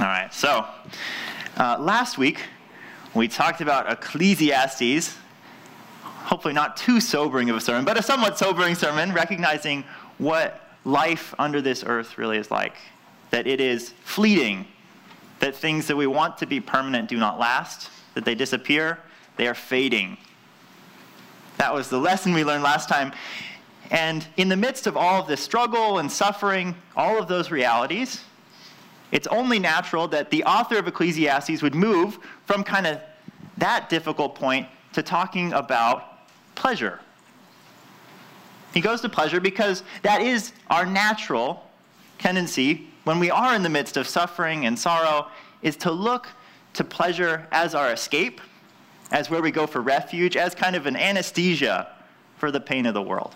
All right, so uh, last week we talked about Ecclesiastes. Hopefully, not too sobering of a sermon, but a somewhat sobering sermon, recognizing what life under this earth really is like. That it is fleeting, that things that we want to be permanent do not last, that they disappear, they are fading. That was the lesson we learned last time. And in the midst of all of this struggle and suffering, all of those realities, it's only natural that the author of Ecclesiastes would move from kind of that difficult point to talking about pleasure. He goes to pleasure because that is our natural tendency when we are in the midst of suffering and sorrow is to look to pleasure as our escape, as where we go for refuge, as kind of an anesthesia for the pain of the world.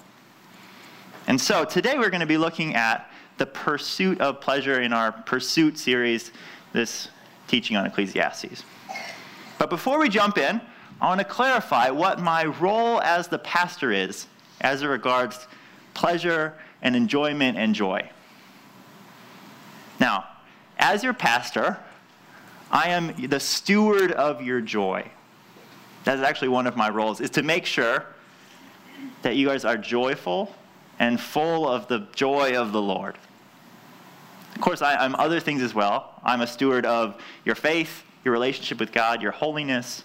And so today we're going to be looking at the pursuit of pleasure in our Pursuit series, this teaching on Ecclesiastes. But before we jump in, I want to clarify what my role as the pastor is as it regards pleasure and enjoyment and joy. Now, as your pastor, I am the steward of your joy. That is actually one of my roles, is to make sure that you guys are joyful and full of the joy of the Lord. Of course, I, am other things as well. I'm a steward of your faith, your relationship with God, your holiness.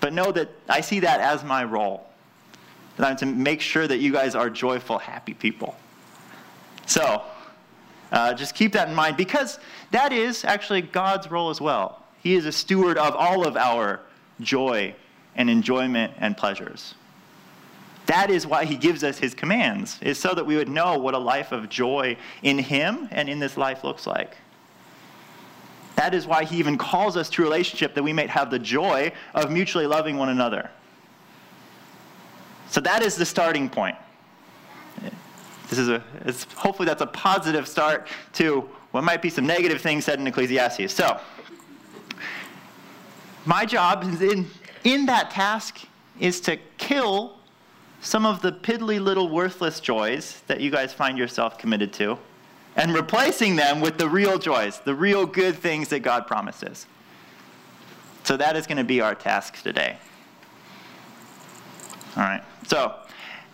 But know that I see that as my role. That I'm to make sure that you guys are joyful, happy people. So, uh, just keep that in mind because that is actually God's role as well. He is a steward of all of our joy and enjoyment and pleasures. That is why he gives us his commands, is so that we would know what a life of joy in him and in this life looks like. That is why he even calls us to a relationship that we might have the joy of mutually loving one another. So that is the starting point. This is a, hopefully that's a positive start to what might be some negative things said in Ecclesiastes. So, my job in, in that task is to kill some of the piddly little worthless joys that you guys find yourself committed to and replacing them with the real joys, the real good things that God promises. So that is going to be our task today. All right. So,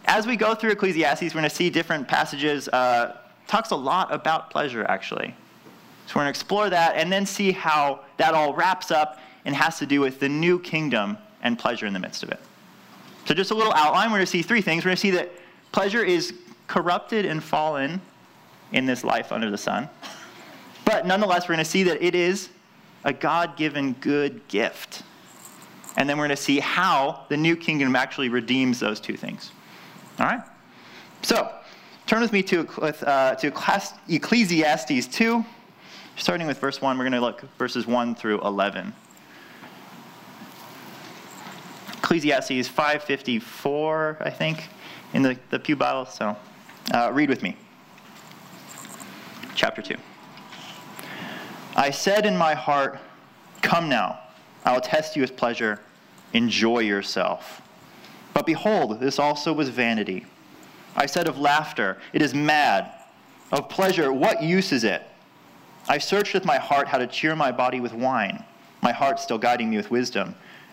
as we go through Ecclesiastes, we're going to see different passages. Uh, talks a lot about pleasure, actually. So we're going to explore that and then see how that all wraps up and has to do with the new kingdom and pleasure in the midst of it. So, just a little outline. We're going to see three things. We're going to see that pleasure is corrupted and fallen in this life under the sun. But nonetheless, we're going to see that it is a God given good gift. And then we're going to see how the new kingdom actually redeems those two things. All right? So, turn with me to, uh, to Ecclesiastes 2. Starting with verse 1, we're going to look verses 1 through 11. Ecclesiastes 554, I think, in the, the Pew Bible. So uh, read with me. Chapter 2. I said in my heart, Come now, I will test you with pleasure. Enjoy yourself. But behold, this also was vanity. I said of laughter, It is mad. Of pleasure, what use is it? I searched with my heart how to cheer my body with wine, my heart still guiding me with wisdom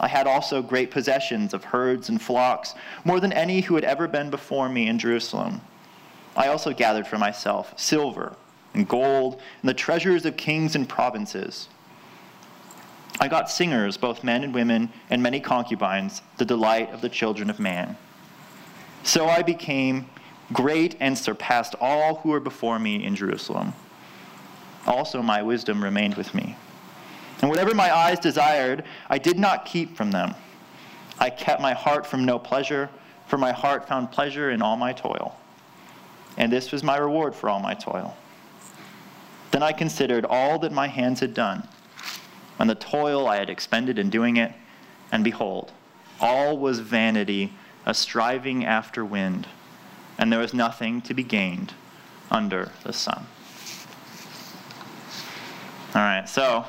I had also great possessions of herds and flocks, more than any who had ever been before me in Jerusalem. I also gathered for myself silver and gold and the treasures of kings and provinces. I got singers, both men and women, and many concubines, the delight of the children of man. So I became great and surpassed all who were before me in Jerusalem. Also, my wisdom remained with me and whatever my eyes desired, I did not keep from them. I kept my heart from no pleasure, for my heart found pleasure in all my toil. And this was my reward for all my toil. Then I considered all that my hands had done, and the toil I had expended in doing it, And behold, all was vanity, a striving after wind, and there was nothing to be gained under the sun. All right, so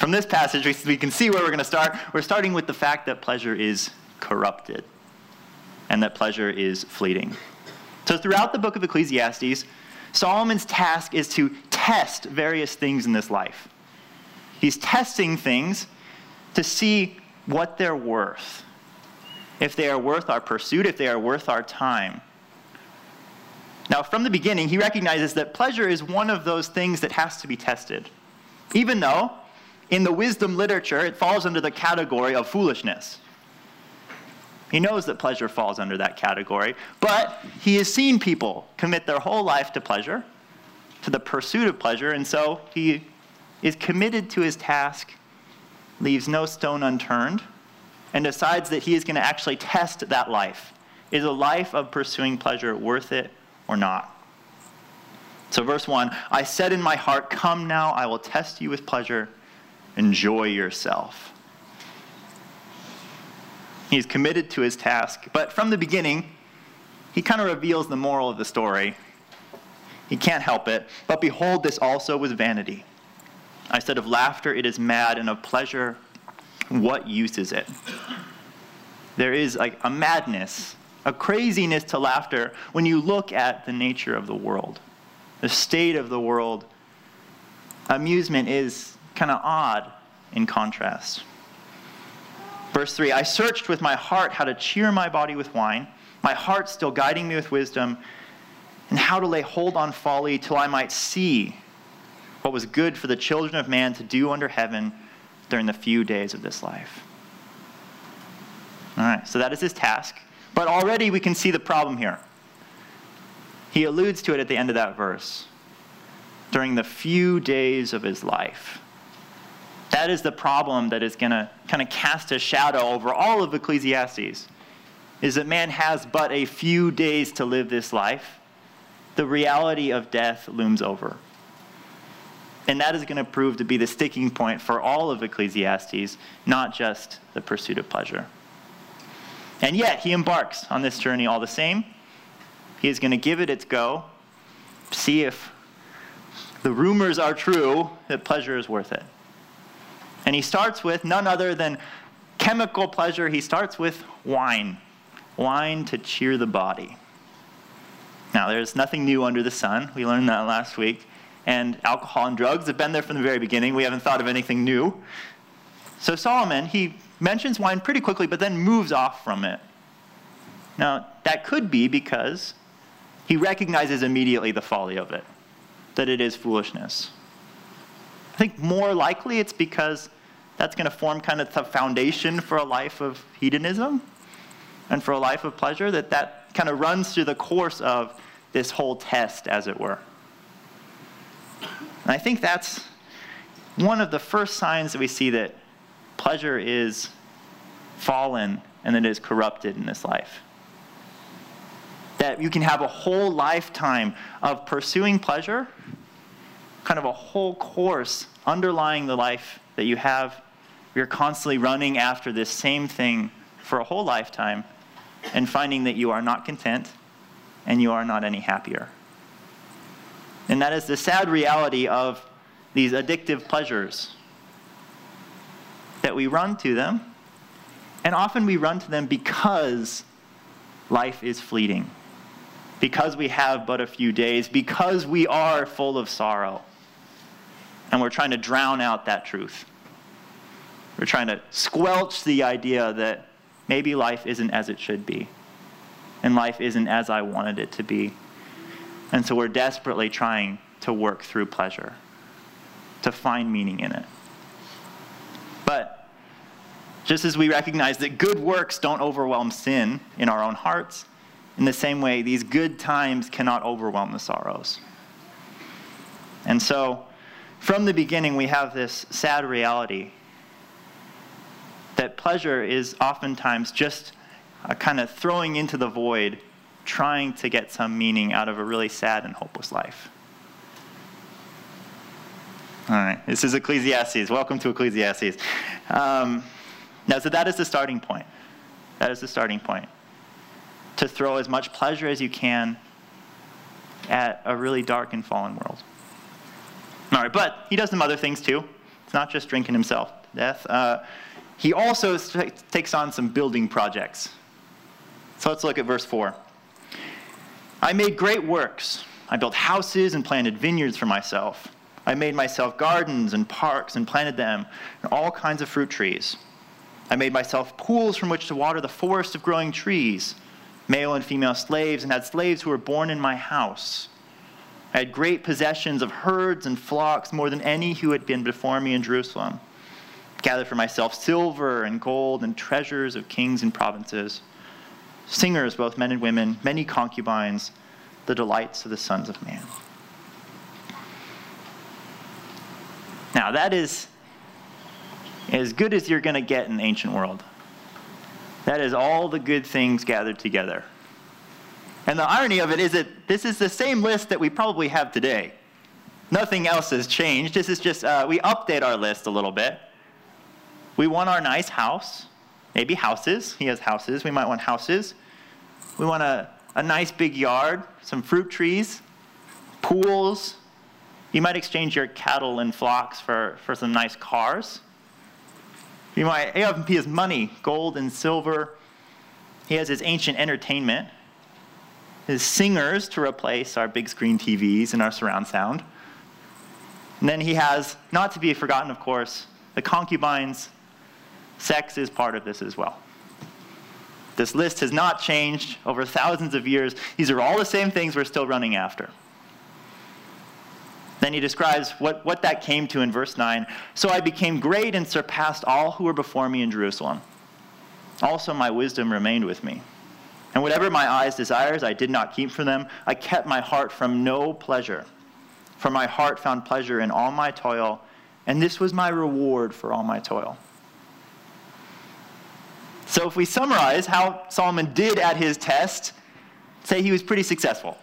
from this passage, we can see where we're going to start. We're starting with the fact that pleasure is corrupted and that pleasure is fleeting. So, throughout the book of Ecclesiastes, Solomon's task is to test various things in this life. He's testing things to see what they're worth. If they are worth our pursuit, if they are worth our time. Now, from the beginning, he recognizes that pleasure is one of those things that has to be tested. Even though, in the wisdom literature, it falls under the category of foolishness. He knows that pleasure falls under that category, but he has seen people commit their whole life to pleasure, to the pursuit of pleasure, and so he is committed to his task, leaves no stone unturned, and decides that he is going to actually test that life. Is a life of pursuing pleasure worth it or not? So, verse 1 I said in my heart, Come now, I will test you with pleasure. Enjoy yourself. He's committed to his task. But from the beginning, he kind of reveals the moral of the story. He can't help it. But behold, this also was vanity. I said, Of laughter it is mad, and of pleasure, what use is it? There is like a madness, a craziness to laughter when you look at the nature of the world, the state of the world. Amusement is kind of odd in contrast. Verse 3 I searched with my heart how to cheer my body with wine, my heart still guiding me with wisdom, and how to lay hold on folly till I might see what was good for the children of man to do under heaven during the few days of this life. All right, so that is his task. But already we can see the problem here. He alludes to it at the end of that verse. During the few days of his life. That is the problem that is going to kind of cast a shadow over all of Ecclesiastes. Is that man has but a few days to live this life. The reality of death looms over. And that is going to prove to be the sticking point for all of Ecclesiastes, not just the pursuit of pleasure. And yet, he embarks on this journey all the same. He is going to give it its go, see if the rumors are true that pleasure is worth it. And he starts with none other than chemical pleasure. He starts with wine. Wine to cheer the body. Now, there's nothing new under the sun. We learned that last week. And alcohol and drugs have been there from the very beginning. We haven't thought of anything new. So, Solomon, he mentions wine pretty quickly, but then moves off from it. Now, that could be because he recognizes immediately the folly of it, that it is foolishness. I think more likely it's because that's going to form kind of the foundation for a life of hedonism and for a life of pleasure, that that kind of runs through the course of this whole test, as it were. And I think that's one of the first signs that we see that pleasure is fallen and that it is corrupted in this life. That you can have a whole lifetime of pursuing pleasure kind of a whole course underlying the life that you have. You're constantly running after this same thing for a whole lifetime and finding that you are not content and you are not any happier. And that is the sad reality of these addictive pleasures that we run to them, and often we run to them because life is fleeting, because we have but a few days, because we are full of sorrow and we're trying to drown out that truth. We're trying to squelch the idea that maybe life isn't as it should be, and life isn't as I wanted it to be. And so we're desperately trying to work through pleasure, to find meaning in it. But just as we recognize that good works don't overwhelm sin in our own hearts, in the same way, these good times cannot overwhelm the sorrows. And so, from the beginning, we have this sad reality that pleasure is oftentimes just a kind of throwing into the void, trying to get some meaning out of a really sad and hopeless life. All right, this is Ecclesiastes. Welcome to Ecclesiastes. Um, Now, so that is the starting point. That is the starting point. To throw as much pleasure as you can at a really dark and fallen world. All right, but he does some other things too. It's not just drinking himself to death. Uh, he also takes on some building projects. So let's look at verse 4. I made great works. I built houses and planted vineyards for myself. I made myself gardens and parks and planted them, and all kinds of fruit trees. I made myself pools from which to water the forest of growing trees, male and female slaves, and had slaves who were born in my house. I had great possessions of herds and flocks, more than any who had been before me in Jerusalem. Gathered for myself silver and gold and treasures of kings and provinces, singers, both men and women, many concubines, the delights of the sons of man. Now, that is as good as you're going to get in the ancient world. That is all the good things gathered together. And the irony of it is that this is the same list that we probably have today. Nothing else has changed. This is just, uh, we update our list a little bit. We want our nice house, maybe houses. He has houses. We might want houses. We want a, a nice big yard, some fruit trees, pools, you might exchange your cattle and flocks for, for some nice cars. You might have his money, gold and silver. He has his ancient entertainment, his singers to replace our big screen TVs and our surround sound. And then he has, not to be forgotten, of course, the concubines. Sex is part of this as well. This list has not changed over thousands of years. These are all the same things we're still running after. Then he describes what, what that came to in verse 9. So I became great and surpassed all who were before me in Jerusalem. Also, my wisdom remained with me. And whatever my eyes desires, I did not keep from them. I kept my heart from no pleasure. For my heart found pleasure in all my toil, and this was my reward for all my toil. So, if we summarize how Solomon did at his test, say he was pretty successful.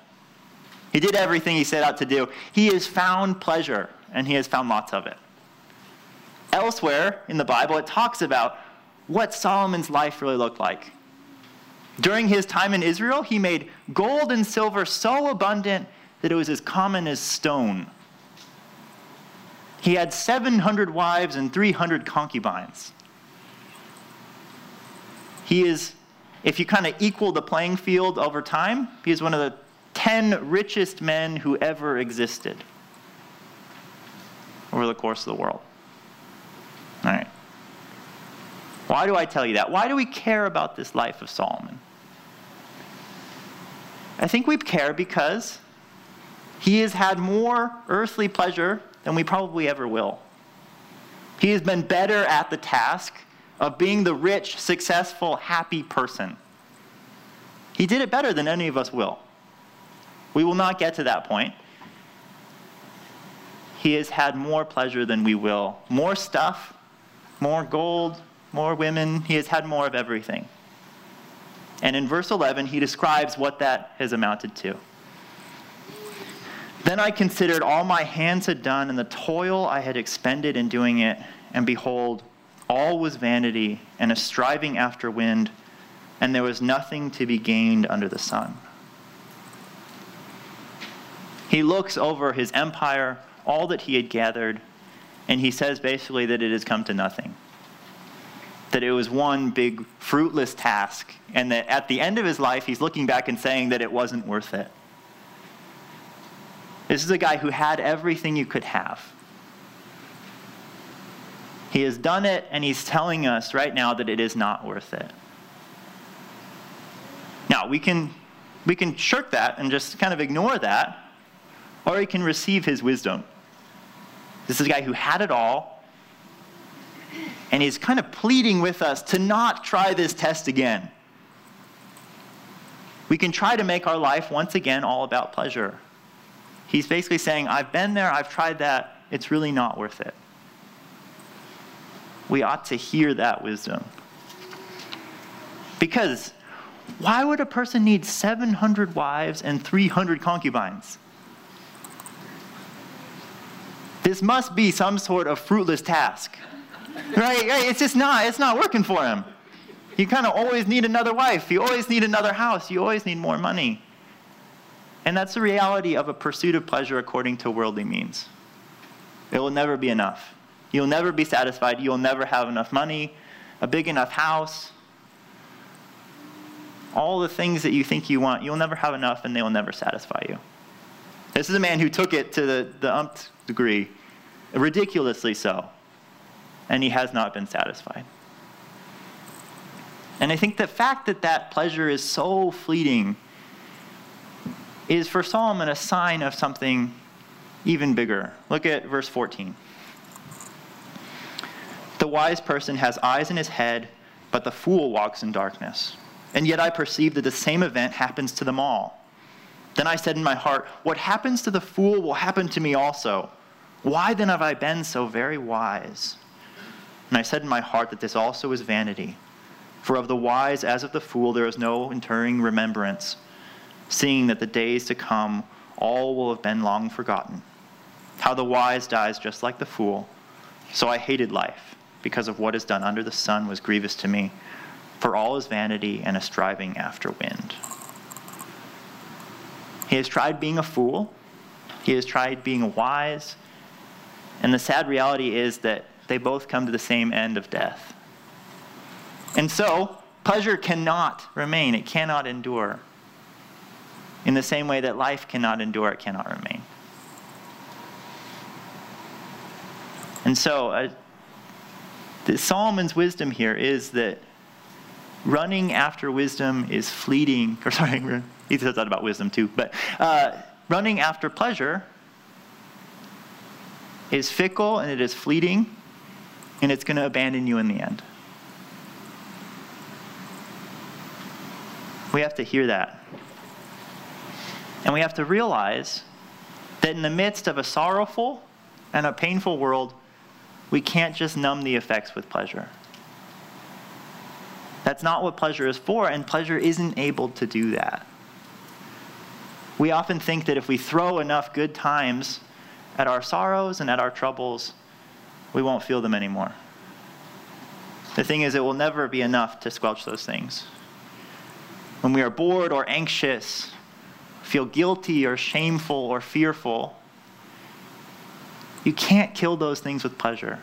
He did everything he set out to do. He has found pleasure, and he has found lots of it. Elsewhere in the Bible, it talks about what Solomon's life really looked like. During his time in Israel, he made gold and silver so abundant that it was as common as stone. He had 700 wives and 300 concubines. He is, if you kind of equal the playing field over time, he is one of the 10 richest men who ever existed over the course of the world. All right. Why do I tell you that? Why do we care about this life of Solomon? I think we care because he has had more earthly pleasure than we probably ever will. He has been better at the task of being the rich, successful, happy person. He did it better than any of us will. We will not get to that point. He has had more pleasure than we will. More stuff, more gold, more women. He has had more of everything. And in verse 11, he describes what that has amounted to. Then I considered all my hands had done and the toil I had expended in doing it, and behold, all was vanity and a striving after wind, and there was nothing to be gained under the sun. He looks over his empire, all that he had gathered, and he says basically that it has come to nothing. That it was one big fruitless task, and that at the end of his life, he's looking back and saying that it wasn't worth it. This is a guy who had everything you could have. He has done it, and he's telling us right now that it is not worth it. Now, we can, we can shirk that and just kind of ignore that or we can receive his wisdom. This is a guy who had it all, and he's kind of pleading with us to not try this test again. We can try to make our life once again all about pleasure. He's basically saying, I've been there, I've tried that, it's really not worth it. We ought to hear that wisdom. Because why would a person need 700 wives and 300 concubines? This must be some sort of fruitless task. right? It's just not, it's not working for him. You kind of always need another wife. You always need another house. You always need more money. And that's the reality of a pursuit of pleasure according to worldly means. It will never be enough. You'll never be satisfied. You'll never have enough money, a big enough house. All the things that you think you want, you'll never have enough and they will never satisfy you. This is a man who took it to the, the umpth degree, ridiculously so, and he has not been satisfied. And I think the fact that that pleasure is so fleeting is for Solomon a sign of something even bigger. Look at verse 14. The wise person has eyes in his head, but the fool walks in darkness. And yet I perceive that the same event happens to them all. Then I said in my heart, What happens to the fool will happen to me also. Why then have I been so very wise? And I said in my heart that this also is vanity. For of the wise as of the fool there is no enduring remembrance, seeing that the days to come all will have been long forgotten. How the wise dies just like the fool. So I hated life, because of what is done under the sun was grievous to me, for all is vanity and a striving after wind. He has tried being a fool, he has tried being wise, and the sad reality is that they both come to the same end of death. And so, pleasure cannot remain, it cannot endure. In the same way that life cannot endure, it cannot remain. And so, uh, Solomon's wisdom here is that running after wisdom is fleeting. Or sorry, he says that about wisdom too. But uh, running after pleasure is fickle and it is fleeting, and it's going to abandon you in the end. We have to hear that. And we have to realize that in the midst of a sorrowful and a painful world, we can't just numb the effects with pleasure. That's not what pleasure is for, and pleasure isn't able to do that. We often think that if we throw enough good times at our sorrows and at our troubles, we won't feel them anymore. The thing is, it will never be enough to squelch those things. When we are bored or anxious, feel guilty or shameful or fearful, you can't kill those things with pleasure.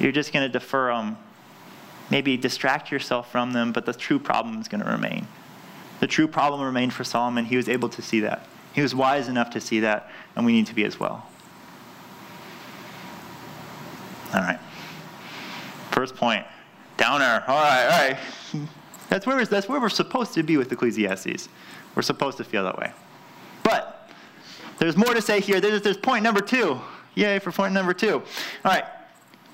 You're just going to defer them, maybe distract yourself from them, but the true problem is going to remain. The true problem remained for Solomon. He was able to see that. He was wise enough to see that, and we need to be as well. All right. First point downer. All right, all right. That's where, that's where we're supposed to be with Ecclesiastes. We're supposed to feel that way. There's more to say here. There's, there's point number two. Yay for point number two. All right.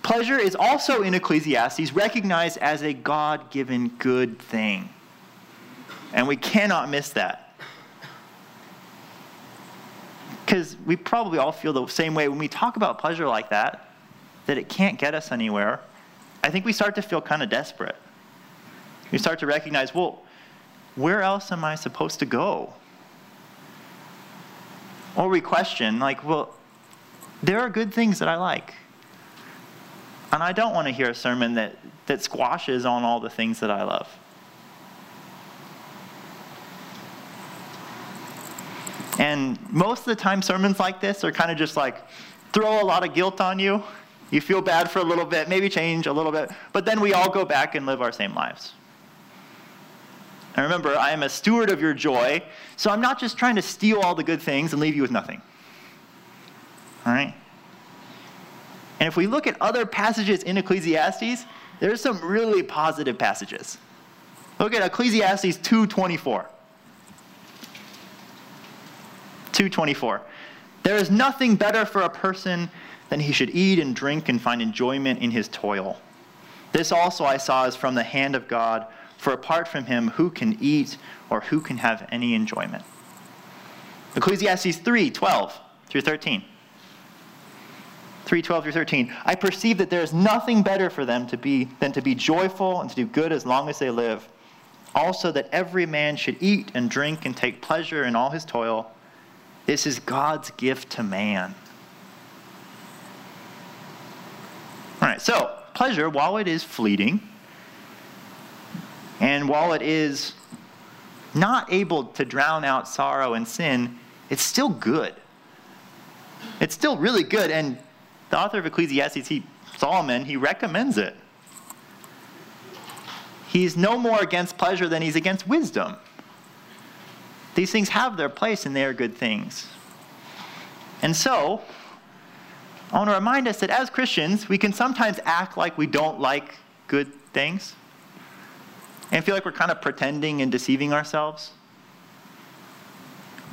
Pleasure is also in Ecclesiastes recognized as a God given good thing. And we cannot miss that. Because we probably all feel the same way when we talk about pleasure like that, that it can't get us anywhere. I think we start to feel kind of desperate. We start to recognize, well, where else am I supposed to go? Or we question, like, well, there are good things that I like. And I don't want to hear a sermon that, that squashes on all the things that I love. And most of the time, sermons like this are kind of just like throw a lot of guilt on you. You feel bad for a little bit, maybe change a little bit, but then we all go back and live our same lives. And remember, I am a steward of your joy, so I'm not just trying to steal all the good things and leave you with nothing. All right? And if we look at other passages in Ecclesiastes, there's some really positive passages. Look at Ecclesiastes 2:24. 2:24. There is nothing better for a person than he should eat and drink and find enjoyment in his toil. This also I saw is from the hand of God for apart from him, who can eat or who can have any enjoyment? Ecclesiastes 3 12 through 13. 3 12 through 13. I perceive that there is nothing better for them to be than to be joyful and to do good as long as they live. Also, that every man should eat and drink and take pleasure in all his toil. This is God's gift to man. All right, so pleasure, while it is fleeting, and while it is not able to drown out sorrow and sin, it's still good. It's still really good. And the author of Ecclesiastes, he, Solomon, he recommends it. He's no more against pleasure than he's against wisdom. These things have their place and they are good things. And so, I want to remind us that as Christians, we can sometimes act like we don't like good things and feel like we're kind of pretending and deceiving ourselves.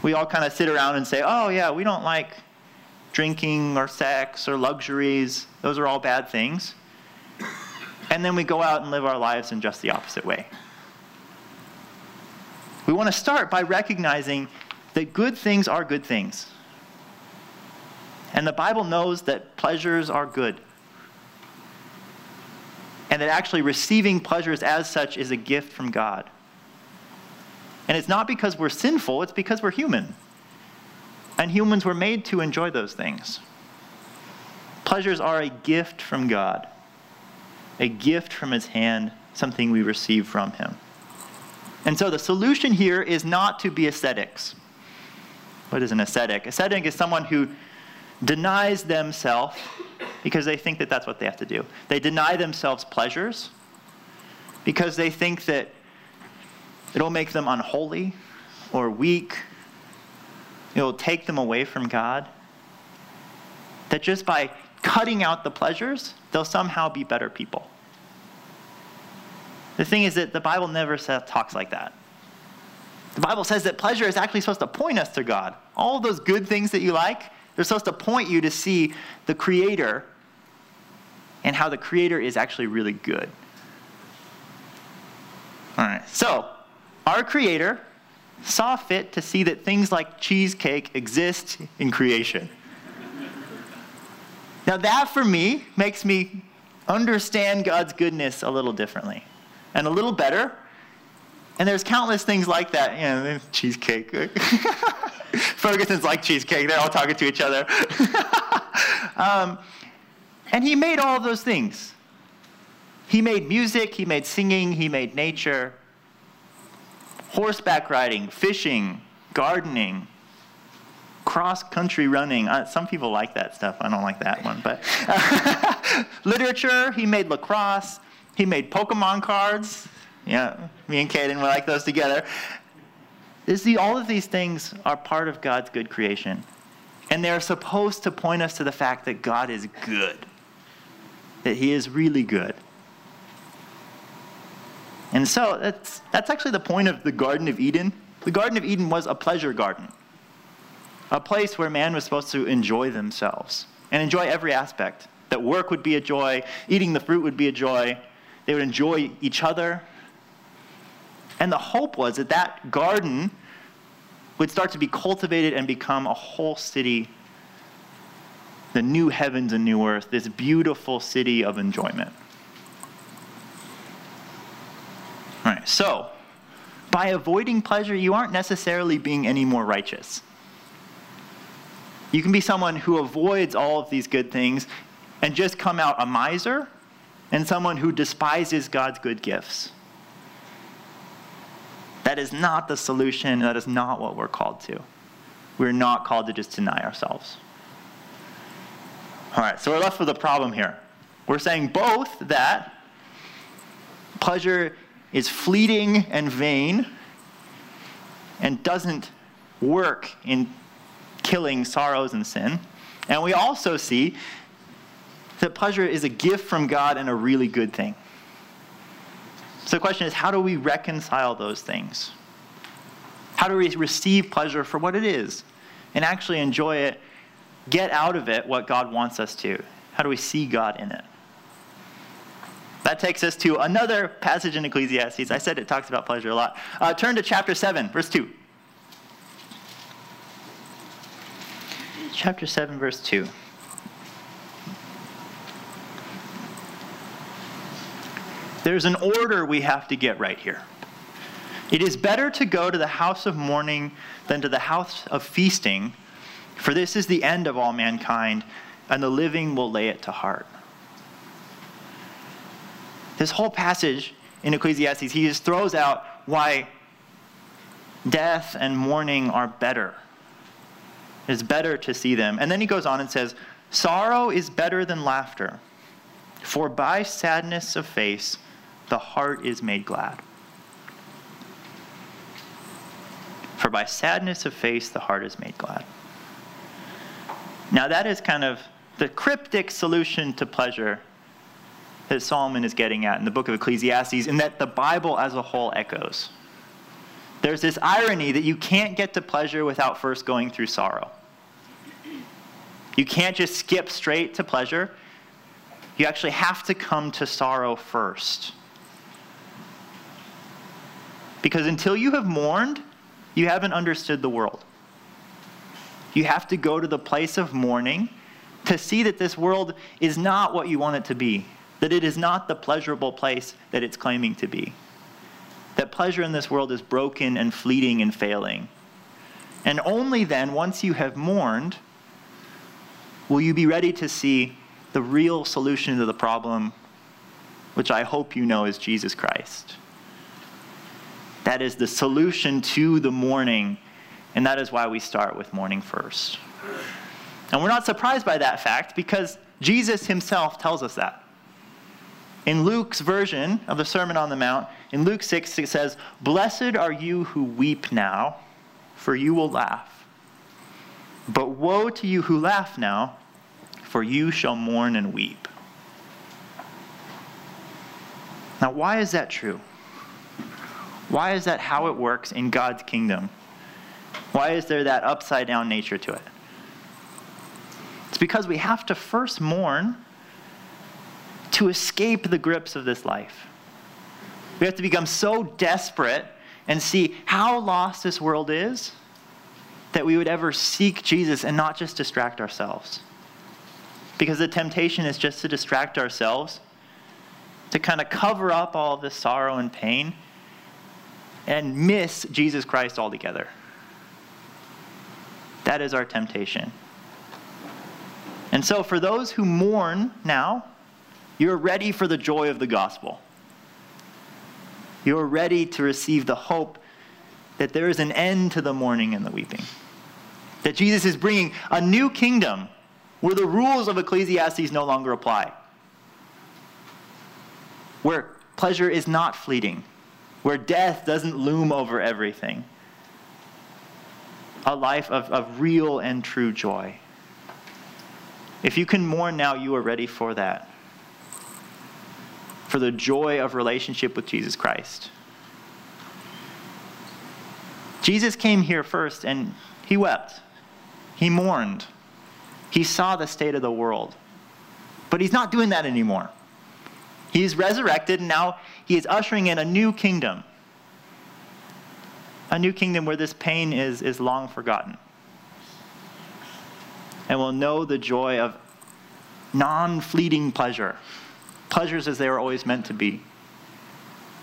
We all kind of sit around and say, oh, yeah, we don't like drinking or sex or luxuries. Those are all bad things. And then we go out and live our lives in just the opposite way. We want to start by recognizing that good things are good things. And the Bible knows that pleasures are good and that actually receiving pleasures as such is a gift from God. And it's not because we're sinful, it's because we're human. And humans were made to enjoy those things. Pleasures are a gift from God, a gift from His hand, something we receive from Him. And so the solution here is not to be ascetics. What is an ascetic? Ascetic is someone who denies themselves because they think that that's what they have to do. They deny themselves pleasures because they think that it'll make them unholy or weak. It'll take them away from God. That just by cutting out the pleasures, they'll somehow be better people. The thing is that the Bible never talks like that. The Bible says that pleasure is actually supposed to point us to God. All those good things that you like, they're supposed to point you to see the Creator and how the Creator is actually really good. All right, so our Creator saw fit to see that things like cheesecake exist in creation. now, that for me makes me understand God's goodness a little differently and a little better. And there's countless things like that. You know, cheesecake. Ferguson's like cheesecake. They're all talking to each other. um, and he made all those things. He made music, he made singing, he made nature, horseback riding, fishing, gardening, cross country running. Uh, some people like that stuff. I don't like that one. But literature, he made lacrosse, he made Pokemon cards. Yeah, me and Kaden, we like those together. See, all of these things are part of God's good creation. And they're supposed to point us to the fact that God is good that he is really good. And so that's, that's actually the point of the Garden of Eden. The Garden of Eden was a pleasure garden, a place where man was supposed to enjoy themselves and enjoy every aspect. That work would be a joy, eating the fruit would be a joy, they would enjoy each other. And the hope was that that garden would start to be cultivated and become a whole city the new heavens and new earth, this beautiful city of enjoyment. All right, so by avoiding pleasure, you aren't necessarily being any more righteous. You can be someone who avoids all of these good things and just come out a miser and someone who despises God's good gifts. That is not the solution. That is not what we're called to. We're not called to just deny ourselves. All right, so we're left with a problem here. We're saying both that pleasure is fleeting and vain and doesn't work in killing sorrows and sin. And we also see that pleasure is a gift from God and a really good thing. So the question is how do we reconcile those things? How do we receive pleasure for what it is and actually enjoy it get out of it what God wants us to? How do we see God in it? That takes us to another passage in Ecclesiastes. I said it talks about pleasure a lot. Uh, turn to chapter 7, verse 2. Chapter 7, verse 2. There's an order we have to get right here. It is better to go to the house of mourning than to the house of feasting for this is the end of all mankind, and the living will lay it to heart. This whole passage in Ecclesiastes, he just throws out why death and mourning are better. It's better to see them. And then he goes on and says, Sorrow is better than laughter, for by sadness of face the heart is made glad. For by sadness of face the heart is made glad. Now, that is kind of the cryptic solution to pleasure that Solomon is getting at in the book of Ecclesiastes, and that the Bible as a whole echoes. There's this irony that you can't get to pleasure without first going through sorrow. You can't just skip straight to pleasure. You actually have to come to sorrow first. Because until you have mourned, you haven't understood the world. You have to go to the place of mourning to see that this world is not what you want it to be, that it is not the pleasurable place that it's claiming to be. That pleasure in this world is broken and fleeting and failing. And only then, once you have mourned, will you be ready to see the real solution to the problem, which I hope you know is Jesus Christ. That is the solution to the mourning, and that is why we start with mourning first. And we're not surprised by that fact because Jesus himself tells us that. In Luke's version of the Sermon on the Mount, in Luke 6, it says, Blessed are you who weep now, for you will laugh. But woe to you who laugh now, for you shall mourn and weep. Now, why is that true? Why is that how it works in God's kingdom? Why is there that upside down nature to it? It's because we have to first mourn to escape the grips of this life. We have to become so desperate and see how lost this world is that we would ever seek Jesus and not just distract ourselves. Because the temptation is just to distract ourselves, to kind of cover up all of this sorrow and pain, and miss Jesus Christ altogether. That is our temptation. And so, for those who mourn now, you're ready for the joy of the gospel. You're ready to receive the hope that there is an end to the mourning and the weeping. That Jesus is bringing a new kingdom where the rules of Ecclesiastes no longer apply, where pleasure is not fleeting, where death doesn't loom over everything. A life of, of real and true joy. If you can mourn now, you are ready for that. For the joy of relationship with Jesus Christ. Jesus came here first and he wept. He mourned. He saw the state of the world. But he's not doing that anymore. He's resurrected, and now he is ushering in a new kingdom. A new kingdom where this pain is, is long forgotten. And will know the joy of non fleeting pleasure. Pleasures as they were always meant to be.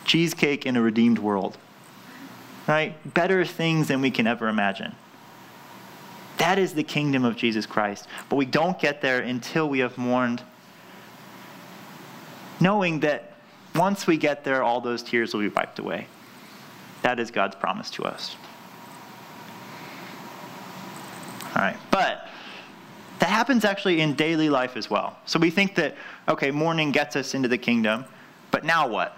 Cheesecake in a redeemed world. Right? Better things than we can ever imagine. That is the kingdom of Jesus Christ. But we don't get there until we have mourned, knowing that once we get there, all those tears will be wiped away. That is God's promise to us. All right, but that happens actually in daily life as well. So we think that, okay, mourning gets us into the kingdom, but now what?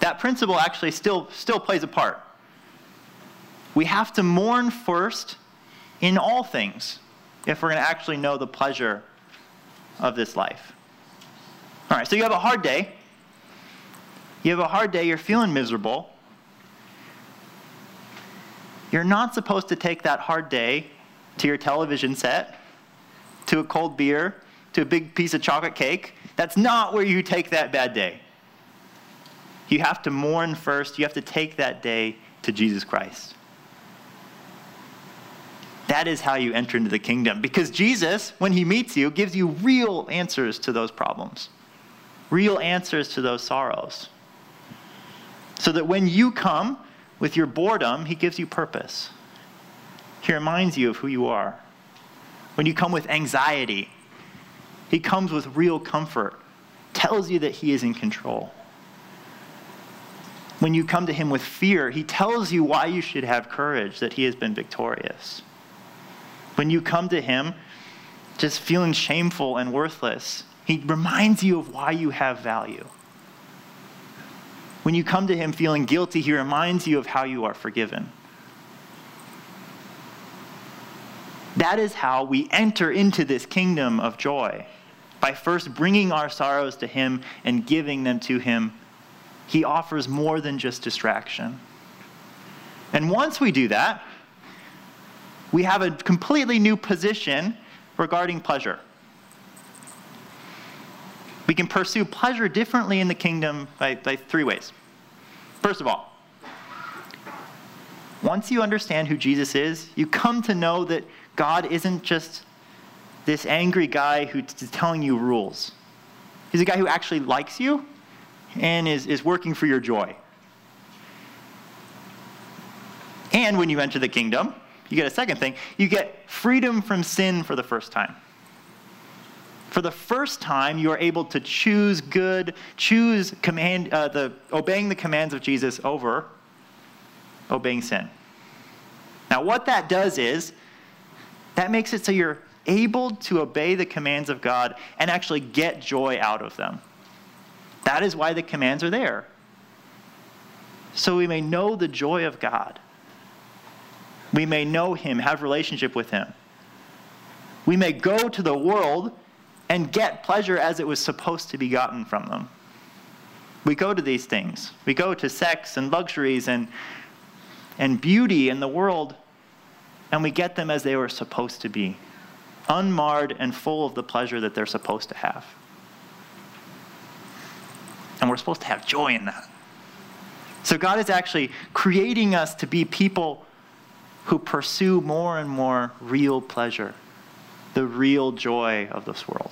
That principle actually still, still plays a part. We have to mourn first in all things if we're going to actually know the pleasure of this life. All right, so you have a hard day. You have a hard day, you're feeling miserable. You're not supposed to take that hard day to your television set, to a cold beer, to a big piece of chocolate cake. That's not where you take that bad day. You have to mourn first. You have to take that day to Jesus Christ. That is how you enter into the kingdom. Because Jesus, when he meets you, gives you real answers to those problems, real answers to those sorrows. So that when you come with your boredom, he gives you purpose. He reminds you of who you are. When you come with anxiety, he comes with real comfort tells you that he is in control. When you come to him with fear, he tells you why you should have courage, that he has been victorious. When you come to him just feeling shameful and worthless, he reminds you of why you have value. When you come to him feeling guilty, he reminds you of how you are forgiven. That is how we enter into this kingdom of joy by first bringing our sorrows to him and giving them to him. He offers more than just distraction. And once we do that, we have a completely new position regarding pleasure. We can pursue pleasure differently in the kingdom by, by three ways. First of all, once you understand who Jesus is, you come to know that God isn't just this angry guy who's telling you rules. He's a guy who actually likes you and is, is working for your joy. And when you enter the kingdom, you get a second thing you get freedom from sin for the first time. For the first time, you are able to choose good, choose command, uh, the, obeying the commands of Jesus over obeying sin. Now, what that does is that makes it so you're able to obey the commands of God and actually get joy out of them. That is why the commands are there. So we may know the joy of God. We may know him, have relationship with him. We may go to the world and get pleasure as it was supposed to be gotten from them. We go to these things. We go to sex and luxuries and, and beauty in the world, and we get them as they were supposed to be, unmarred and full of the pleasure that they're supposed to have. And we're supposed to have joy in that. So God is actually creating us to be people who pursue more and more real pleasure, the real joy of this world.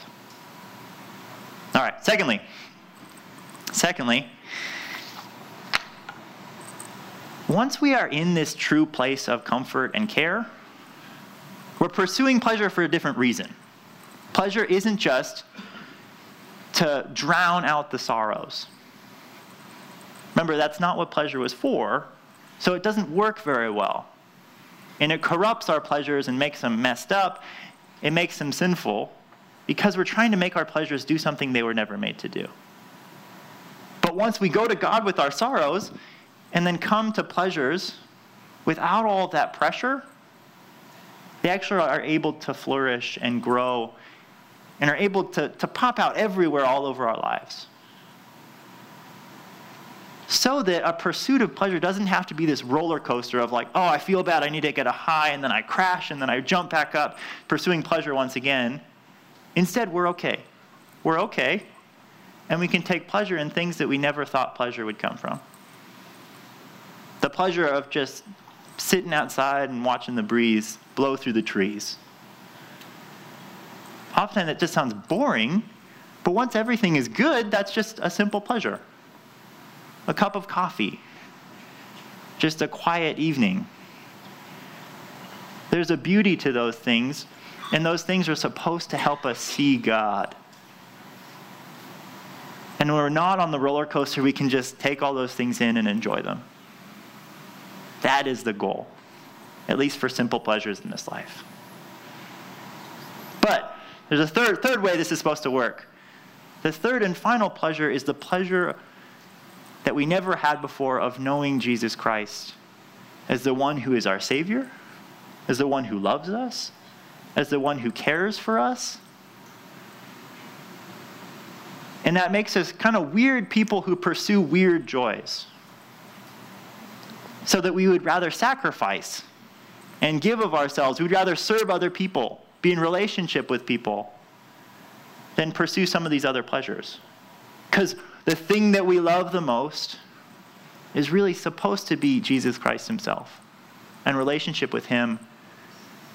All right, secondly, secondly, once we are in this true place of comfort and care, we're pursuing pleasure for a different reason. Pleasure isn't just to drown out the sorrows. Remember, that's not what pleasure was for, so it doesn't work very well and it corrupts our pleasures and makes them messed up. It makes them sinful because we're trying to make our pleasures do something they were never made to do. But once we go to God with our sorrows and then come to pleasures without all that pressure, they actually are able to flourish and grow and are able to, to pop out everywhere all over our lives so that a pursuit of pleasure doesn't have to be this roller coaster of like, oh, I feel bad, I need to get a high, and then I crash, and then I jump back up, pursuing pleasure once again. Instead, we're okay. We're okay, and we can take pleasure in things that we never thought pleasure would come from. The pleasure of just sitting outside and watching the breeze blow through the trees. Often that just sounds boring, but once everything is good, that's just a simple pleasure a cup of coffee, just a quiet evening. There's a beauty to those things, and those things are supposed to help us see God. And when we're not on the roller coaster, we can just take all those things in and enjoy them. That is the goal, at least for simple pleasures in this life. But there's a third, third way this is supposed to work. The third and final pleasure is the pleasure that we never had before of knowing Jesus Christ as the one who is our Savior, as the one who loves us, as the one who cares for us. And that makes us kind of weird people who pursue weird joys. So that we would rather sacrifice and give of ourselves. We'd rather serve other people, be in relationship with people, than pursue some of these other pleasures. Because the thing that we love the most is really supposed to be Jesus Christ himself and relationship with him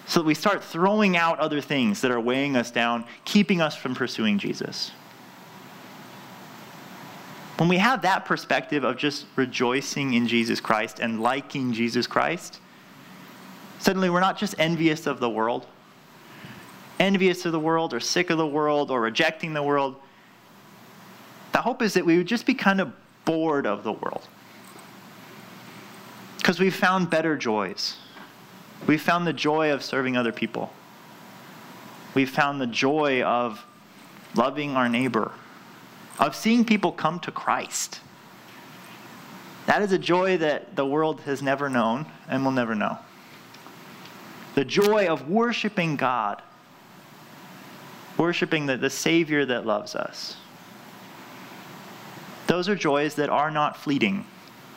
so that we start throwing out other things that are weighing us down, keeping us from pursuing Jesus. When we have that perspective of just rejoicing in Jesus Christ and liking Jesus Christ, suddenly we're not just envious of the world, envious of the world or sick of the world or rejecting the world hope is that we would just be kind of bored of the world. Because we've found better joys. We've found the joy of serving other people. We've found the joy of loving our neighbor, of seeing people come to Christ. That is a joy that the world has never known and will never know. The joy of worshiping God, worshiping the, the Savior that loves us. Those are joys that are not fleeting.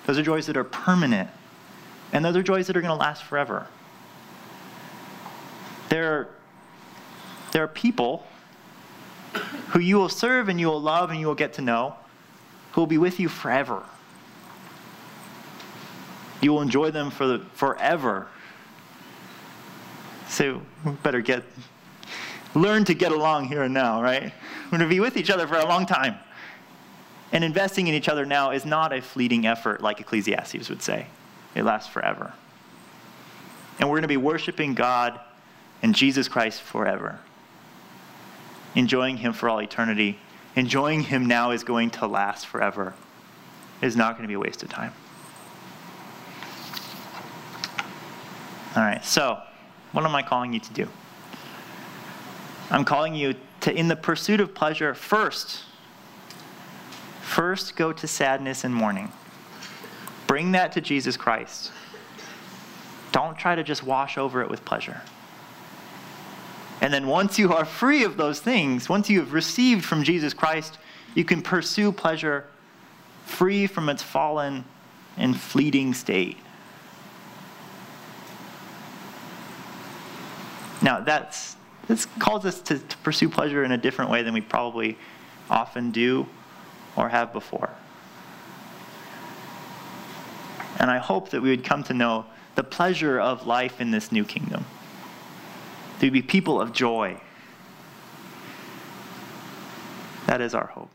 Those are joys that are permanent. And those are joys that are going to last forever. There are, there are people who you will serve and you will love and you will get to know who will be with you forever. You will enjoy them for the, forever. So we better get learn to get along here and now, right? We're going to be with each other for a long time. And investing in each other now is not a fleeting effort like Ecclesiastes would say. It lasts forever. And we're going to be worshiping God and Jesus Christ forever. Enjoying Him for all eternity. Enjoying Him now is going to last forever. It is not going to be a waste of time. All right, so what am I calling you to do? I'm calling you to, in the pursuit of pleasure, first, first go to sadness and mourning. Bring that to Jesus Christ. Don't try to just wash over it with pleasure. And then once you are free of those things, once you have received from Jesus Christ, you can pursue pleasure free from its fallen and fleeting state. Now, that's, this calls us to, to pursue pleasure in a different way than we probably often do or have before. And I hope that we would come to know the pleasure of life in this new kingdom. To be people of joy. That is our hope.